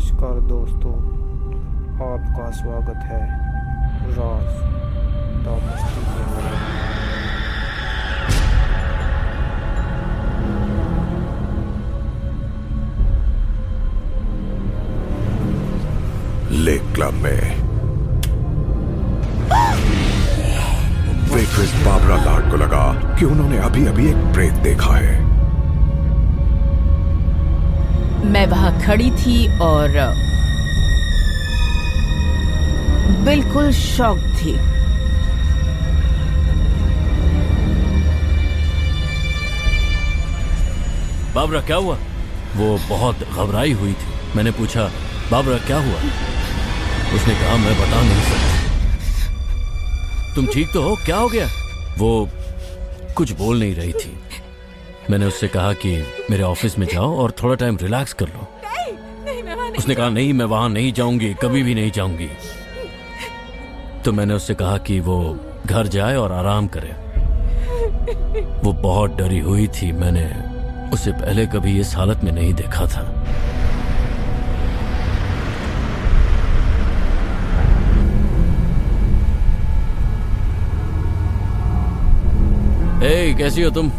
नमस्कार दोस्तों, आपका स्वागत है राज लेक क्लब में। वेट्रेस बाबरा लाड को लगा कि उन्होंने अभी अभी एक प्रेत देखा है। मैं वहाँ खड़ी थी और बिल्कुल शॉक थी। बाबरा, क्या हुआ? वो बहुत घबराई हुई थी। मैंने पूछा, बाबरा, क्या हुआ? उसने कहा, मैं बता नहीं सकती। तुम ठीक तो हो? क्या हो गया? वो कुछ बोल नहीं रही थी। मैंने उससे कहा कि मेरे ऑफ़िस में जाओ और थोड़ा टाइम रिलैक्स कर लो। उसने कहा नहीं मैं वहाँ नहीं जाऊँगी कभी भी नहीं जाऊँगी। तो मैंने उससे कहा कि वो घर जाए और आराम करे। वो बहुत डरी हुई थी मैंने उसे पहले कभी इस हालत में नहीं देखा था। ए, कैसी हो तुम?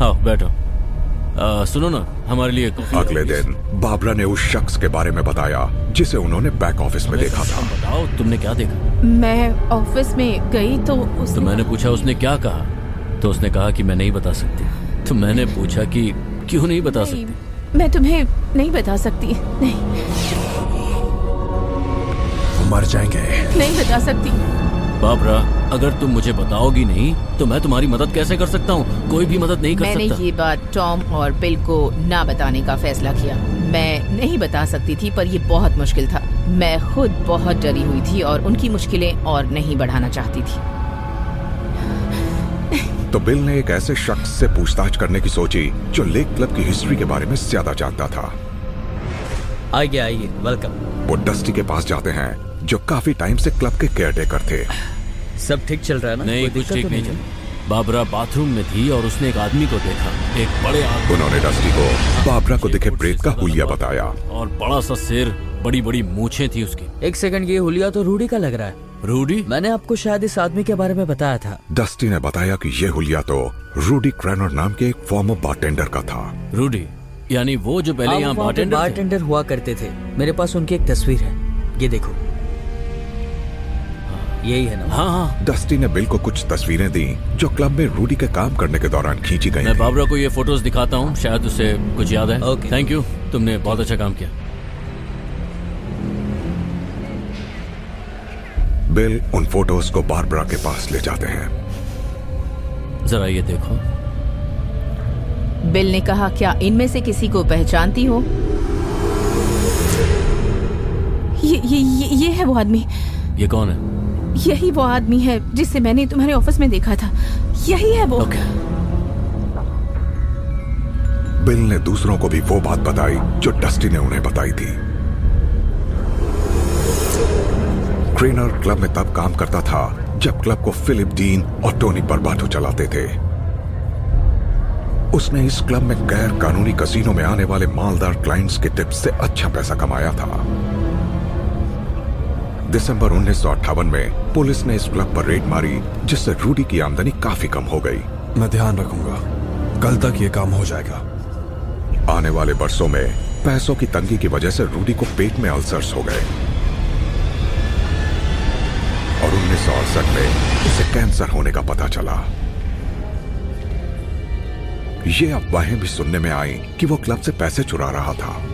आओ बैठो। आ, सुनो ना हमारे लिए अगले दिन बाबरा ने उस शख्स के बारे में बताया जिसे उन्होंने बैक ऑफ़िस में देखा था। बताओ तुमने क्या देखा? मैं ऑफ़िस में गई तो उसने... तो मैंने पूछा उसने क्या कहा? तो उसने कहा कि मैं नहीं बता सकती। तो मैंने पूछा कि क्यों नहीं बता नहीं, सकती? मैं तुम्हें नहीं बता सकती। नहीं। मर जाएँगे। नहीं बता सकती। बाबरा अगर तुम मुझे बताओगी नहीं तो मैं तुम्हारी मदद कैसे कर सकता हूँ? कोई भी मदद नहीं कर मैंने सकता। ये बात टॉम और बिल को ना बताने का फैसला किया। मैं नहीं बता सकती थी पर ये बहुत मुश्किल था। मैं खुद बहुत डरी हुई थी और उनकी मुश्किलें और नहीं बढ़ाना चाहती थी। तो बिल ने एक ऐसे शख्स से पूछताछ करने की सोची जो लेक क्लब की हिस्ट्री के बारे में ज़्यादा जानता था। आइए आइए वेलकम। वो डस्टी के पास जाते हैं। जो काफ़ी टाइम से क्लब के केयरटेकर थे। सब ठीक चल रहा है ना? नहीं कुछ ठीक तो नहीं चल बाबरा बाथरूम में थी और उसने एक आदमी को देखा एक बड़े उन्होंने डस्टी को बाबरा को दिखे प्रेत का हुलिया बताया। और बड़ा सा सिर बड़ी बड़ी मूछें थी उसकी। एक सेकंड ये हुलिया तो रूडी का लग रहा है। रूडी मैंने आपको शायद इस आदमी के बारे में बताया था। डस्टी ने बताया कि ये हुलिया तो रूडी क्रैनर नाम के एक फॉर्मर बारटेंडर का था। रूडी यानी वो जो पहले हाँ, यहाँ बारटेंडर हुआ करते थे। मेरे पास उनकी एक तस्वीर है। ये देखो। यही है ना? हाँ हाँ। डस्टी ने बिल को कुछ तस्वीरें दी जो क्लब में रूडी के काम करने के दौरान खींची गई मैं बाबरा को ये फ़ोटोज़ दिखाता हूँ शायद उसे कुछ याद है. थैंक यू तुमने बहुत अच्छा काम किया। बिल उन फ़ोटोज़ को बारबरा के पास ले जाते हैं। जरा ये देखो। बिल ने कहा क्या इनमें से किसी को पहचानती हो? ये ये ये, ये है वो आदमी। ये कौन है? यही वो आदमी है जिसे मैंने तुम्हारे ऑफ़िस में देखा था। यही है वो। ओके बिल ने दूसरों को भी वो बात बताई जो डस्टी ने उन्हें बताई थी। ट्रेनर क्लब में तब काम करता था जब क्लब को फिलिप डीन और टोनी बर्बाटो चलाते थे। उसने इस क्लब में गैर कानूनी कसीनो में आने वाले मालदार क्लाइंट्स के टिप्स से अच्छा पैसा कमाया था। दिसंबर उन्नीस में पुलिस ने इस क्लब पर रेड मारी जिससे रूडी की आमदनी काफ़ी कम हो गई। मैं ध्यान रखूँगा। कल तक ये काम हो जाएगा। आने वाले बरसों में पैसों की तंगी की वजह से रूडी को पेट में अल्सर्स हो गए। और उन्नीस में उसे कैंसर होने का पता चला। ये अफवाहें भी सुनने में आई कि वो क्लब से पैसे चुरा रहा था।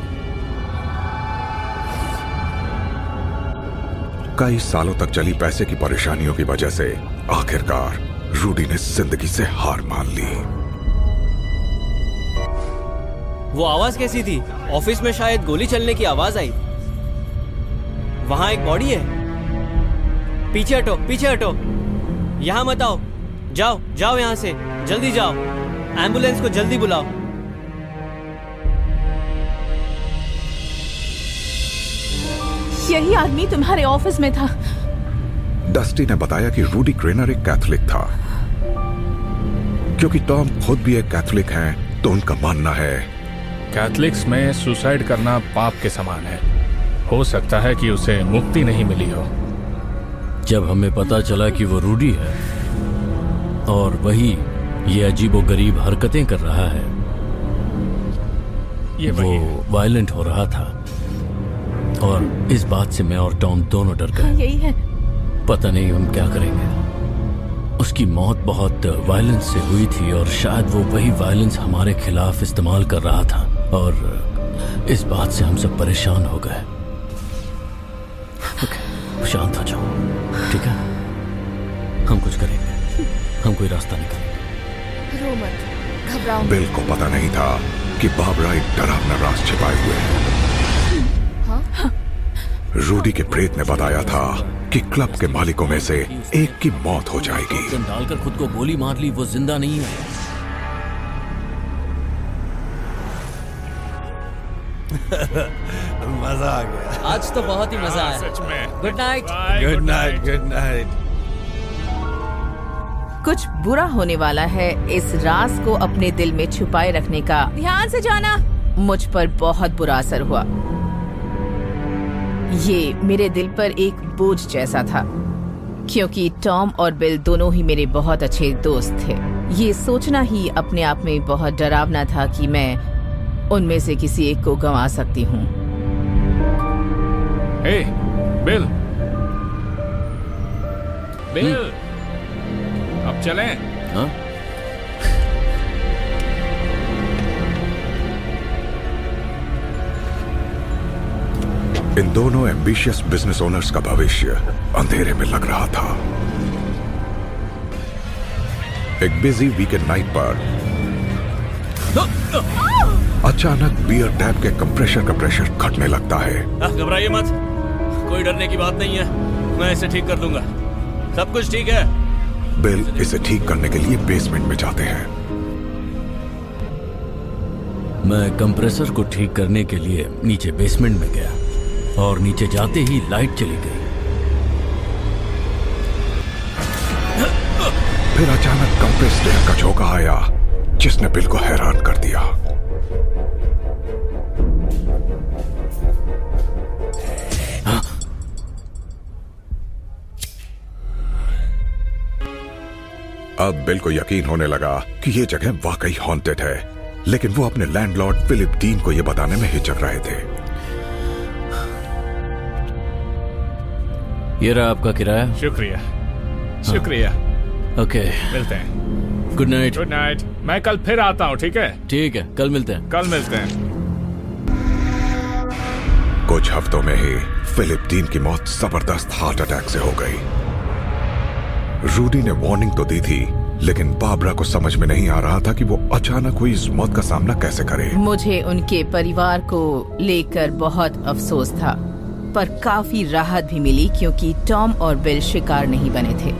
कई सालों तक चली पैसे की परेशानियों की वजह से आखिरकार रूडी ने ज़िंदगी से हार मान ली। वो आवाज़ कैसी थी? ऑफ़िस में शायद गोली चलने की आवाज़ आई। वहाँ एक बॉडी है। पीछे हटो पीछे हटो। यहाँ मत आओ। जाओ जाओ यहाँ से। जल्दी जाओ। एंबुलेंस को जल्दी बुलाओ। यही आदमी तुम्हारे ऑफ़िस में था। डस्टी ने बताया कि रूडी क्रेनर एक कैथोलिक था। क्योंकि टॉम खुद भी एक कैथोलिक हैं तो उनका मानना है। कैथलिक्स में सुसाइड करना पाप के समान है। हो सकता है कि उसे मुक्ति नहीं मिली हो। जब हमें पता चला कि वो रूडी है और वही ये अजीबो गरीब हरकतें कर रहा है ये वो वायलेंट हो रहा था। और इस बात से मैं और टॉम दोनों डर हाँ, गए यही है। पता नहीं हम क्या करेंगे। उसकी मौत बहुत वायलेंस से हुई थी और शायद वो वही वायलेंस हमारे खिलाफ इस्तेमाल कर रहा था। और इस बात से हम सब परेशान हो गए। शांत हो जाओ। ठीक है? हम कुछ करेंगे। हम कोई रास्ता निकालेंगे रो मत घबराओ बिल को पता नहीं था कि बाबरा एक डरावना राज छिपाए हुए है हाँ। रूडी के प्रेत ने बताया था कि क्लब के मालिकों में से एक की मौत हो जाएगी। डालकर खुद को गोली मार ली वो ज़िंदा नहीं है। मज़ा आ गया। आज तो बहुत ही मज़ा आया। सच में। Good night good night good night कुछ बुरा होने वाला है इस राज को अपने दिल में छुपाए रखने का। ध्यान से जाना। मुझ पर बहुत बुरा असर हुआ। ये मेरे दिल पर एक बोझ जैसा था क्योंकि टॉम और बिल दोनों ही मेरे बहुत अच्छे दोस्त थे। ये सोचना ही अपने आप में बहुत डरावना था कि मैं उनमें से किसी एक को गंवा सकती हूँ। हे बिल बिल अब चलें। हाँ? दोनों एम्बिशियस बिज़नेस ओनर्स का भविष्य अंधेरे में लग रहा था। एक बिज़ी वीकेंड नाइट पर अचानक बियर टैप के कंप्रेशर का प्रेशर घटने लगता है। हाँ, घबराइए मत। कोई डरने की बात नहीं है। मैं इसे ठीक कर दूँगा। सब कुछ ठीक है? बिल इसे ठीक करने के लिए बेसमेंट में जाते हैं। मैं कंप्रेसर को ठीक करने के लिए नीचे बेसमेंट में गया। और नीचे जाते ही लाइट चली गई। फिर अचानक कंप्रेस्ड एयर का झोंका आया, जिसने बिल को हैरान कर दिया। अब बिल को यकीन होने लगा कि ये जगह वाकई हॉन्टेड है, लेकिन वो अपने लैंडलॉर्ड फिलिप डीन को यह बताने में हिचक रहे थे। ये रहा आपका किराया? शुक्रिया। शुक्रिया। ओके। मिलते हैं। गुड नाइट गुड नाइट मैं कल फिर आता हूँ ठीक है? ठीक है कल मिलते हैं। कल मिलते हैं। कुछ हफ्तों में ही फिलिप डीन की मौत ज़बरदस्त हार्ट अटैक से हो गई। रूडी ने वार्निंग तो दी थी लेकिन बाबरा को समझ में नहीं आ रहा था कि वो अचानक हुई इस मौत का सामना कैसे करे। मुझे उनके परिवार को लेकर बहुत अफसोस था। पर काफ़ी राहत भी मिली क्योंकि टॉम और बिल शिकार नहीं बने थे।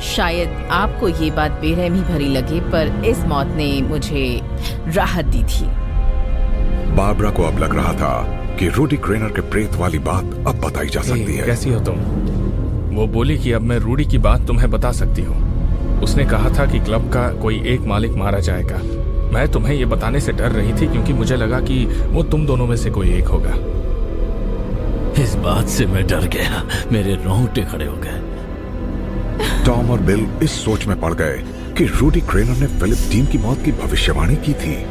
शायद आपको ये बात बेरहमी भरी लगे पर इस मौत ने मुझे राहत दी थी। बाबरा को अब लग रहा था कि रूडी क्रेनर के प्रेत वाली बात अब बताई जा सकती है। कैसी हो तुम? वो बोली कि अब मैं रूडी की बात तुम्हें बता सकती हूँ। उसने कहा था कि क्लब का कोई एक मालिक मारा जाएगा। मैं तुम्हें ये बताने से डर रही थी क्योंकि मुझे लगा कि वो तुम दोनों में से कोई एक होगा। इस बात से मैं डर गया। मेरे रोंगटे खड़े हो गए। टॉम और बिल इस सोच में पड़ गए कि रूडी क्रेनर ने फिलिप डीन की मौत की भविष्यवाणी की थी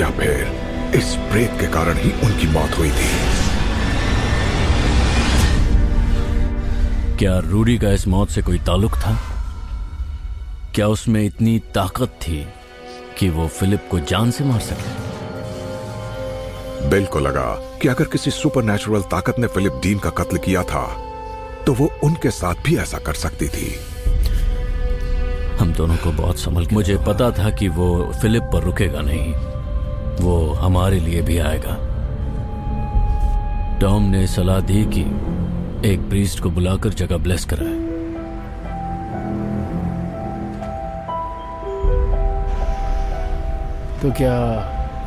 या फिर इस प्रेत के कारण ही उनकी मौत हुई थी। क्या रूडी का इस मौत से कोई ताल्लुक था? क्या उसमें इतनी ताकत थी कि वो फिलिप को जान से मार सके? बिल को लगा कि अगर किसी सुपरनैचुरल ताकत ने फिलिप डीन का कत्ल किया था तो वो उनके साथ भी ऐसा कर सकती थी। हम दोनों को बहुत संभल मुझे पता था कि वो फिलिप पर रुकेगा नहीं। वो हमारे लिए भी आएगा। टॉम ने सलाह दी कि एक प्रीस्ट को बुलाकर जगह ब्लेस कराए। तो क्या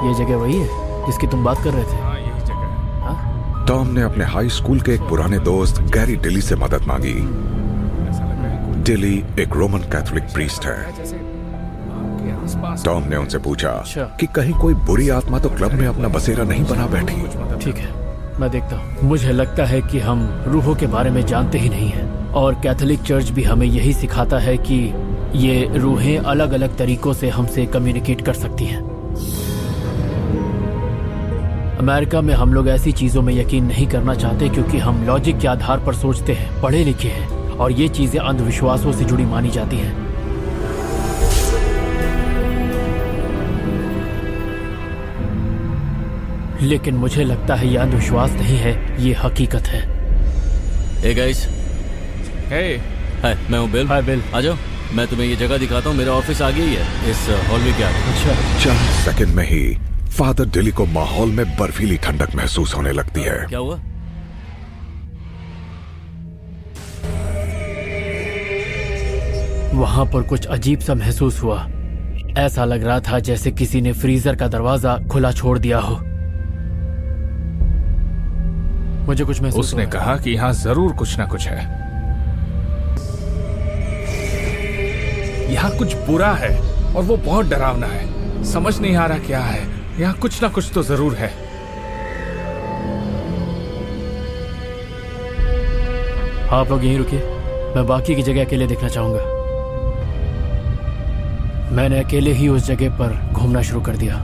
ये जगह वही है? जिसकी तुम बात कर रहे थे। हाँ यही जगह है। हाँ? टॉम ने अपने हाई स्कूल के एक पुराने दोस्त गैरी डिली से मदद मांगी। है डिली एक रोमन कैथोलिक प्रीस्ट है। पास टॉम ने उनसे पूछा अच्छा। कि कहीं कोई बुरी आत्मा तो क्लब में अपना बसेरा नहीं बना बैठी? ठीक है मैं देखता हूँ। मुझे लगता है कि हम रूहों के बारे में जानते ही नहीं हैं। और कैथोलिक चर्च भी हमें यही सिखाता है कि ये रूहें अलग अलग तरीकों से हमसे कम्युनिकेट कर सकती हैं। अमेरिका में हम लोग ऐसी चीज़ों में यकीन नहीं करना चाहते क्योंकि हम लॉजिक के आधार पर सोचते हैं पढ़े लिखे हैं और ये चीज़ें अंधविश्वासों से जुड़ी मानी जाती हैं। लेकिन मुझे लगता है ये अंधविश्वास नहीं है ये हकीकत है। ए गाइस हे हाय मैं हूँ बिल हाय बिल आ जाओ मैं तुम्हें ये जगह दिखाता हूँ मेरा ऑफ़िस आगे ही है इस हॉल के आगे अच्छा। चंद सेकंड में ही फादर डिली को माहौल में बर्फीली ठंडक महसूस होने लगती है। क्या हुआ? वहाँ पर कुछ अजीब सा महसूस हुआ। ऐसा लग रहा था जैसे किसी ने फ्रीजर का दरवाज़ा खुला छोड़ दिया हो। मुझे कुछ महसूस उसने कहा कि यहाँ ज़रूर कुछ ना कुछ है। यहाँ कुछ बुरा है और वो बहुत डरावना है। समझ नहीं आ रहा क्या है। यहाँ कुछ ना कुछ तो ज़रूर है। आप लोग यहीं रुकिए। मैं बाकी की जगह अकेले देखना चाहूँगा। मैंने अकेले ही उस जगह पर घूमना शुरू कर दिया।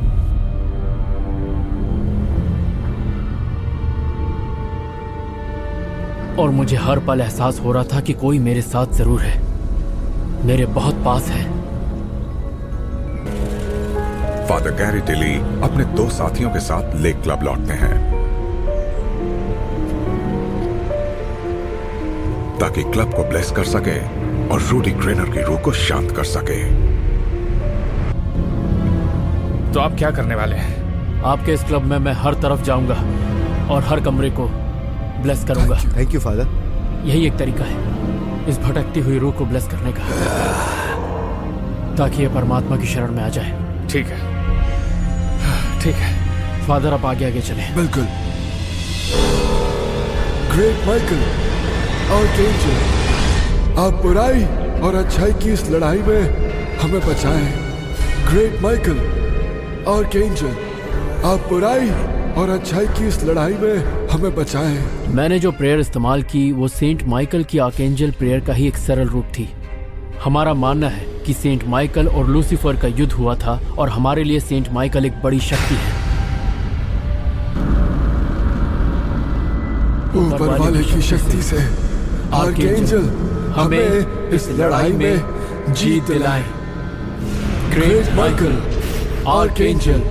और मुझे हर पल एहसास हो रहा था कि कोई मेरे साथ ज़रूर है। मेरे बहुत पास है। फादर गैरी डिली अपने दो साथियों के साथ लेक क्लब लौटते हैं। ताकि क्लब को ब्लेस कर सके और रूडी ग्रेनर की रूह को शांत कर सके। तो आप क्या करने वाले हैं? आपके इस क्लब में मैं हर तरफ़ जाऊँगा और हर कमरे को ब्लेस करूँगा। थैंक यू फादर यही एक तरीका है इस भटकती हुई रूह को ब्लेस करने का। ताकि ये परमात्मा की शरण में आ जाए। ठीक है। ठीक है। फादर आप आगे आगे चले। बिल्कुल। ग्रेट माइकल और आप बुराई और अच्छाई की इस लड़ाई में हमें बचाएँ। ग्रेट माइकल और आप बुराई और अच्छाई की इस लड़ाई में हमें बचाएँ। मैंने जो प्रेयर इस्तेमाल की वो सेंट माइकल की आर्केंजल प्रेयर का ही एक सरल रूप थी। हमारा मानना है कि सेंट माइकल और लूसीफर का युद्ध हुआ था और हमारे लिए सेंट माइकल एक बड़ी शक्ति है। ऊपर वाले की शक्ति से आर्केंजल हमें इस लड़ाई में जीत दिलाए। ग्रेट माइकल आर्केंजल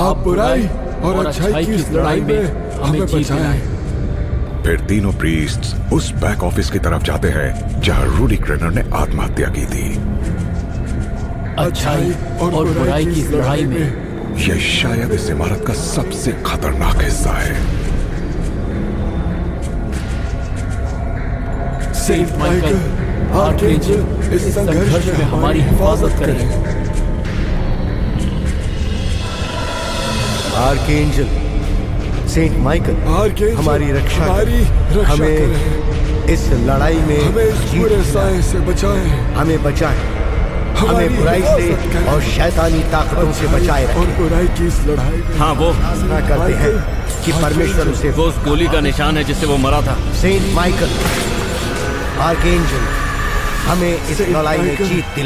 आप बुराई और अच्छाई की इस लड़ाई में हमें बचाएँ। फिर तीनों प्रीस्ट्स उस बैक ऑफ़िस की तरफ़ जाते हैं जहाँ रूडी ग्रेनर ने आत्महत्या की थी। अच्छाई और और बुराई की लड़ाई में यह शायद इस इमारत का सबसे खतरनाक हिस्सा है। सेंट माइकल आर्केंजल इस संघर्ष में हमारी हिफाजत करें। आर्केंजल सेंट माइकल हमारी रक्षा हमारी रक्षा हमें इस लड़ाई में हमें इस पूरे। साय से बचाएँ। हमें बचाएँ। हमें बुराई से और शैतानी ताकतों से बचाए और बुराई की इस लड़ाई हाँ वो प्रार्थना करते हैं कि परमेश्वर उसे वो उस गोली का निशान है जिससे वो मरा था। सेंट माइकल आर्केंजल हमें इस लड़ाई में जीत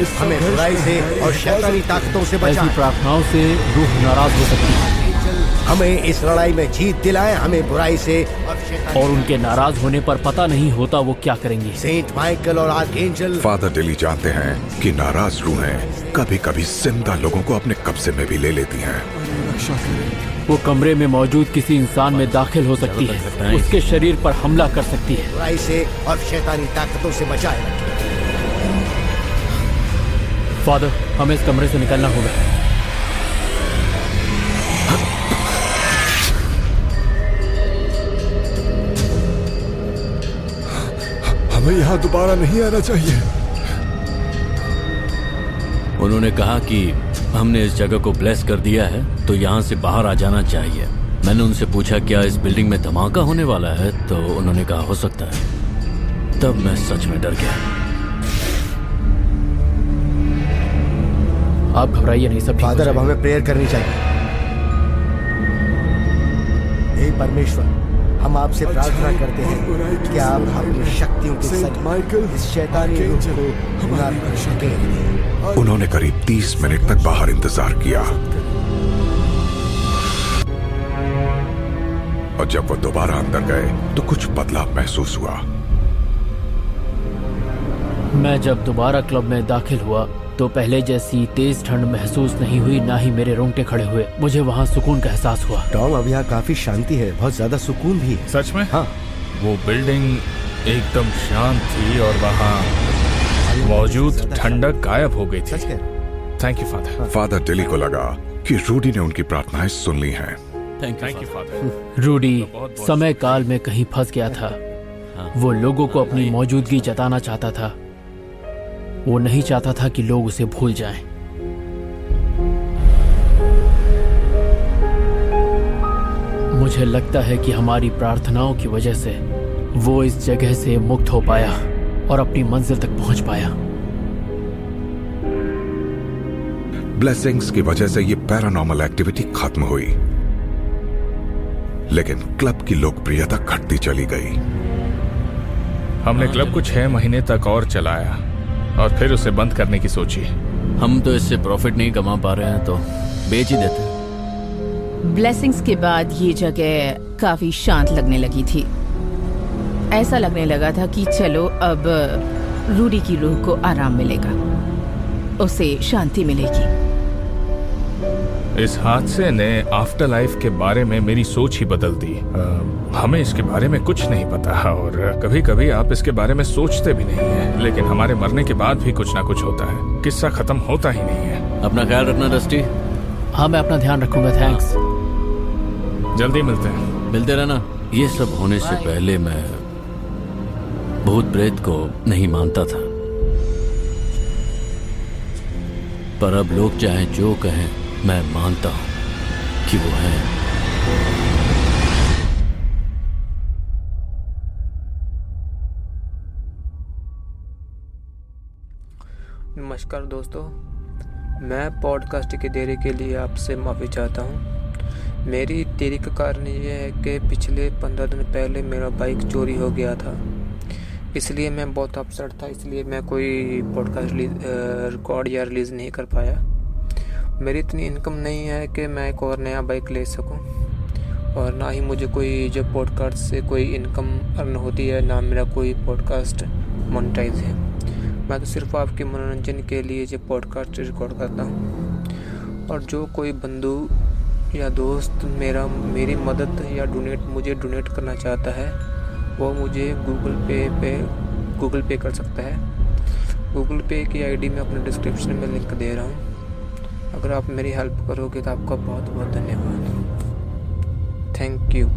इस हमें बुराई से और शैतानी ताकतों से बचाएँ। प्रार्थनाओं से रूह नाराज़ हो सकती है। हमें इस लड़ाई में जीत दिलाएँ हमें बुराई से और उनके नाराज़ होने पर पता नहीं होता वो क्या करेंगे। सेंट माइकल और आर्केंजल। फादर डेली जानते हैं कि नाराज़ रूहें कभी कभी ज़िंदा लोगों को अपने कब्जे में भी ले लेती हैं। वो कमरे में मौजूद किसी इंसान में दाखिल हो सकती है। उसके शरीर पर हमला कर सकती है। बुराई से और शैतानी ताकतों से बचाए फादर हमें इस कमरे से निकलना होगा। हमें यहाँ दोबारा नहीं आना चाहिए। उन्होंने कहा कि हमने इस जगह को ब्लेस कर दिया है तो यहाँ से बाहर आ जाना चाहिए। मैंने उनसे पूछा क्या इस बिल्डिंग में धमाका होने वाला है? तो उन्होंने कहा हो सकता है। तब मैं सच में डर गया। आप घबराइए नहीं सब फादर अब हमें प्रेयर करनी चाहिए। हे परमेश्वर। हम आपसे प्रार्थना करते हैं कि आप अपनी शक्तियों के संग इस शैतानी को सकें उन्होंने करीब 30 मिनट तक बाहर इंतज़ार किया। और जब वो दोबारा अंदर गए तो कुछ बदलाव महसूस हुआ। मैं जब दोबारा क्लब में दाखिल हुआ तो पहले जैसी तेज ठंड महसूस नहीं हुई ना ही मेरे रोंगटे खड़े हुए। मुझे वहाँ सुकून का एहसास हुआ। टॉम अब यहाँ काफ़ी शांति है बहुत ज़्यादा सुकून भी है। सच में? हाँ। वो बिल्डिंग एकदम शांत थी और वहाँ मौजूद ठंडक गायब हो गई थी। Thank you father father Dilly को लगा कि रूडी ने उनकी प्रार्थनाएँ सुन ली हैं। थैंक यू फादर रूडी समय काल में कहीं फंस गया था। वो लोगों को अपनी मौजूदगी जताना चाहता था। वो नहीं चाहता था कि लोग उसे भूल जाएँ। मुझे लगता है कि हमारी प्रार्थनाओं की वजह से वो इस जगह से मुक्त हो पाया और अपनी मंजिल तक पहुँच पाया। ब्लेसिंग्स की वजह से ये पैरानॉर्मल एक्टिविटी खत्म हुई। लेकिन क्लब की लोकप्रियता घटती चली गई। हमने क्लब को छह महीने तक और चलाया। और फिर उसे बंद करने की सोची। हम तो इससे प्रॉफिट नहीं कमा पा रहे हैं तो बेच ही देते ब्लेसिंग्स के बाद ये जगह काफ़ी शांत लगने लगी थी। ऐसा लगने लगा था कि चलो अब रूडी की रूह को आराम मिलेगा। उसे शांति मिलेगी। इस हादसे ने आफ्टर लाइफ के बारे में मेरी सोच ही बदल दी। अ, हमें इसके बारे में कुछ नहीं पता और कभी कभी आप इसके बारे में सोचते भी नहीं है लेकिन हमारे मरने के बाद भी कुछ ना कुछ होता है। किस्सा खत्म होता ही नहीं है। अपना ख्याल रखना डस्टी हाँ मैं अपना ध्यान रखूँगा थैंक्स जल्दी मिलते हैं। मिलते रहना। ये सब होने से पहले मैं भूत प्रेत को नहीं मानता था। पर अब लोग चाहे जो कहें मैं मानता हूँ कि वो है। नमस्कार दोस्तों, मैं पॉडकास्ट की देरी के लिए आपसे माफ़ी चाहता हूँ। मेरी देरी का कारण ये है कि पिछले पंद्रह दिन पहले मेरा बाइक चोरी हो गया था। इसलिए मैं बहुत अपसेट था, इसलिए मैं कोई पॉडकास्ट रिकॉर्ड या रिलीज़ नहीं कर पाया। मेरी इतनी इनकम नहीं है कि मैं एक और नया बाइक ले सकूँ। और ना ही मुझे कोई जो पॉडकास्ट से कोई इनकम अर्न होती है, ना मेरा कोई पॉडकास्ट मोनिटाइज है। मैं तो सिर्फ़ आपके मनोरंजन के लिए जो पॉडकास्ट रिकॉर्ड करता हूँ। और जो कोई बंधु या दोस्त मेरा, मेरी मदद या डोनेट मुझे डोनेट करना चाहता है, वो मुझे गूगल पे पे गूगल पे कर सकता है। गूगल पे की आईडी मैं अपने डिस्क्रिप्शन में लिंक दे रहा हूँ। अगर आप मेरी हेल्प करोगे तो आपका बहुत बहुत धन्यवाद। Thank you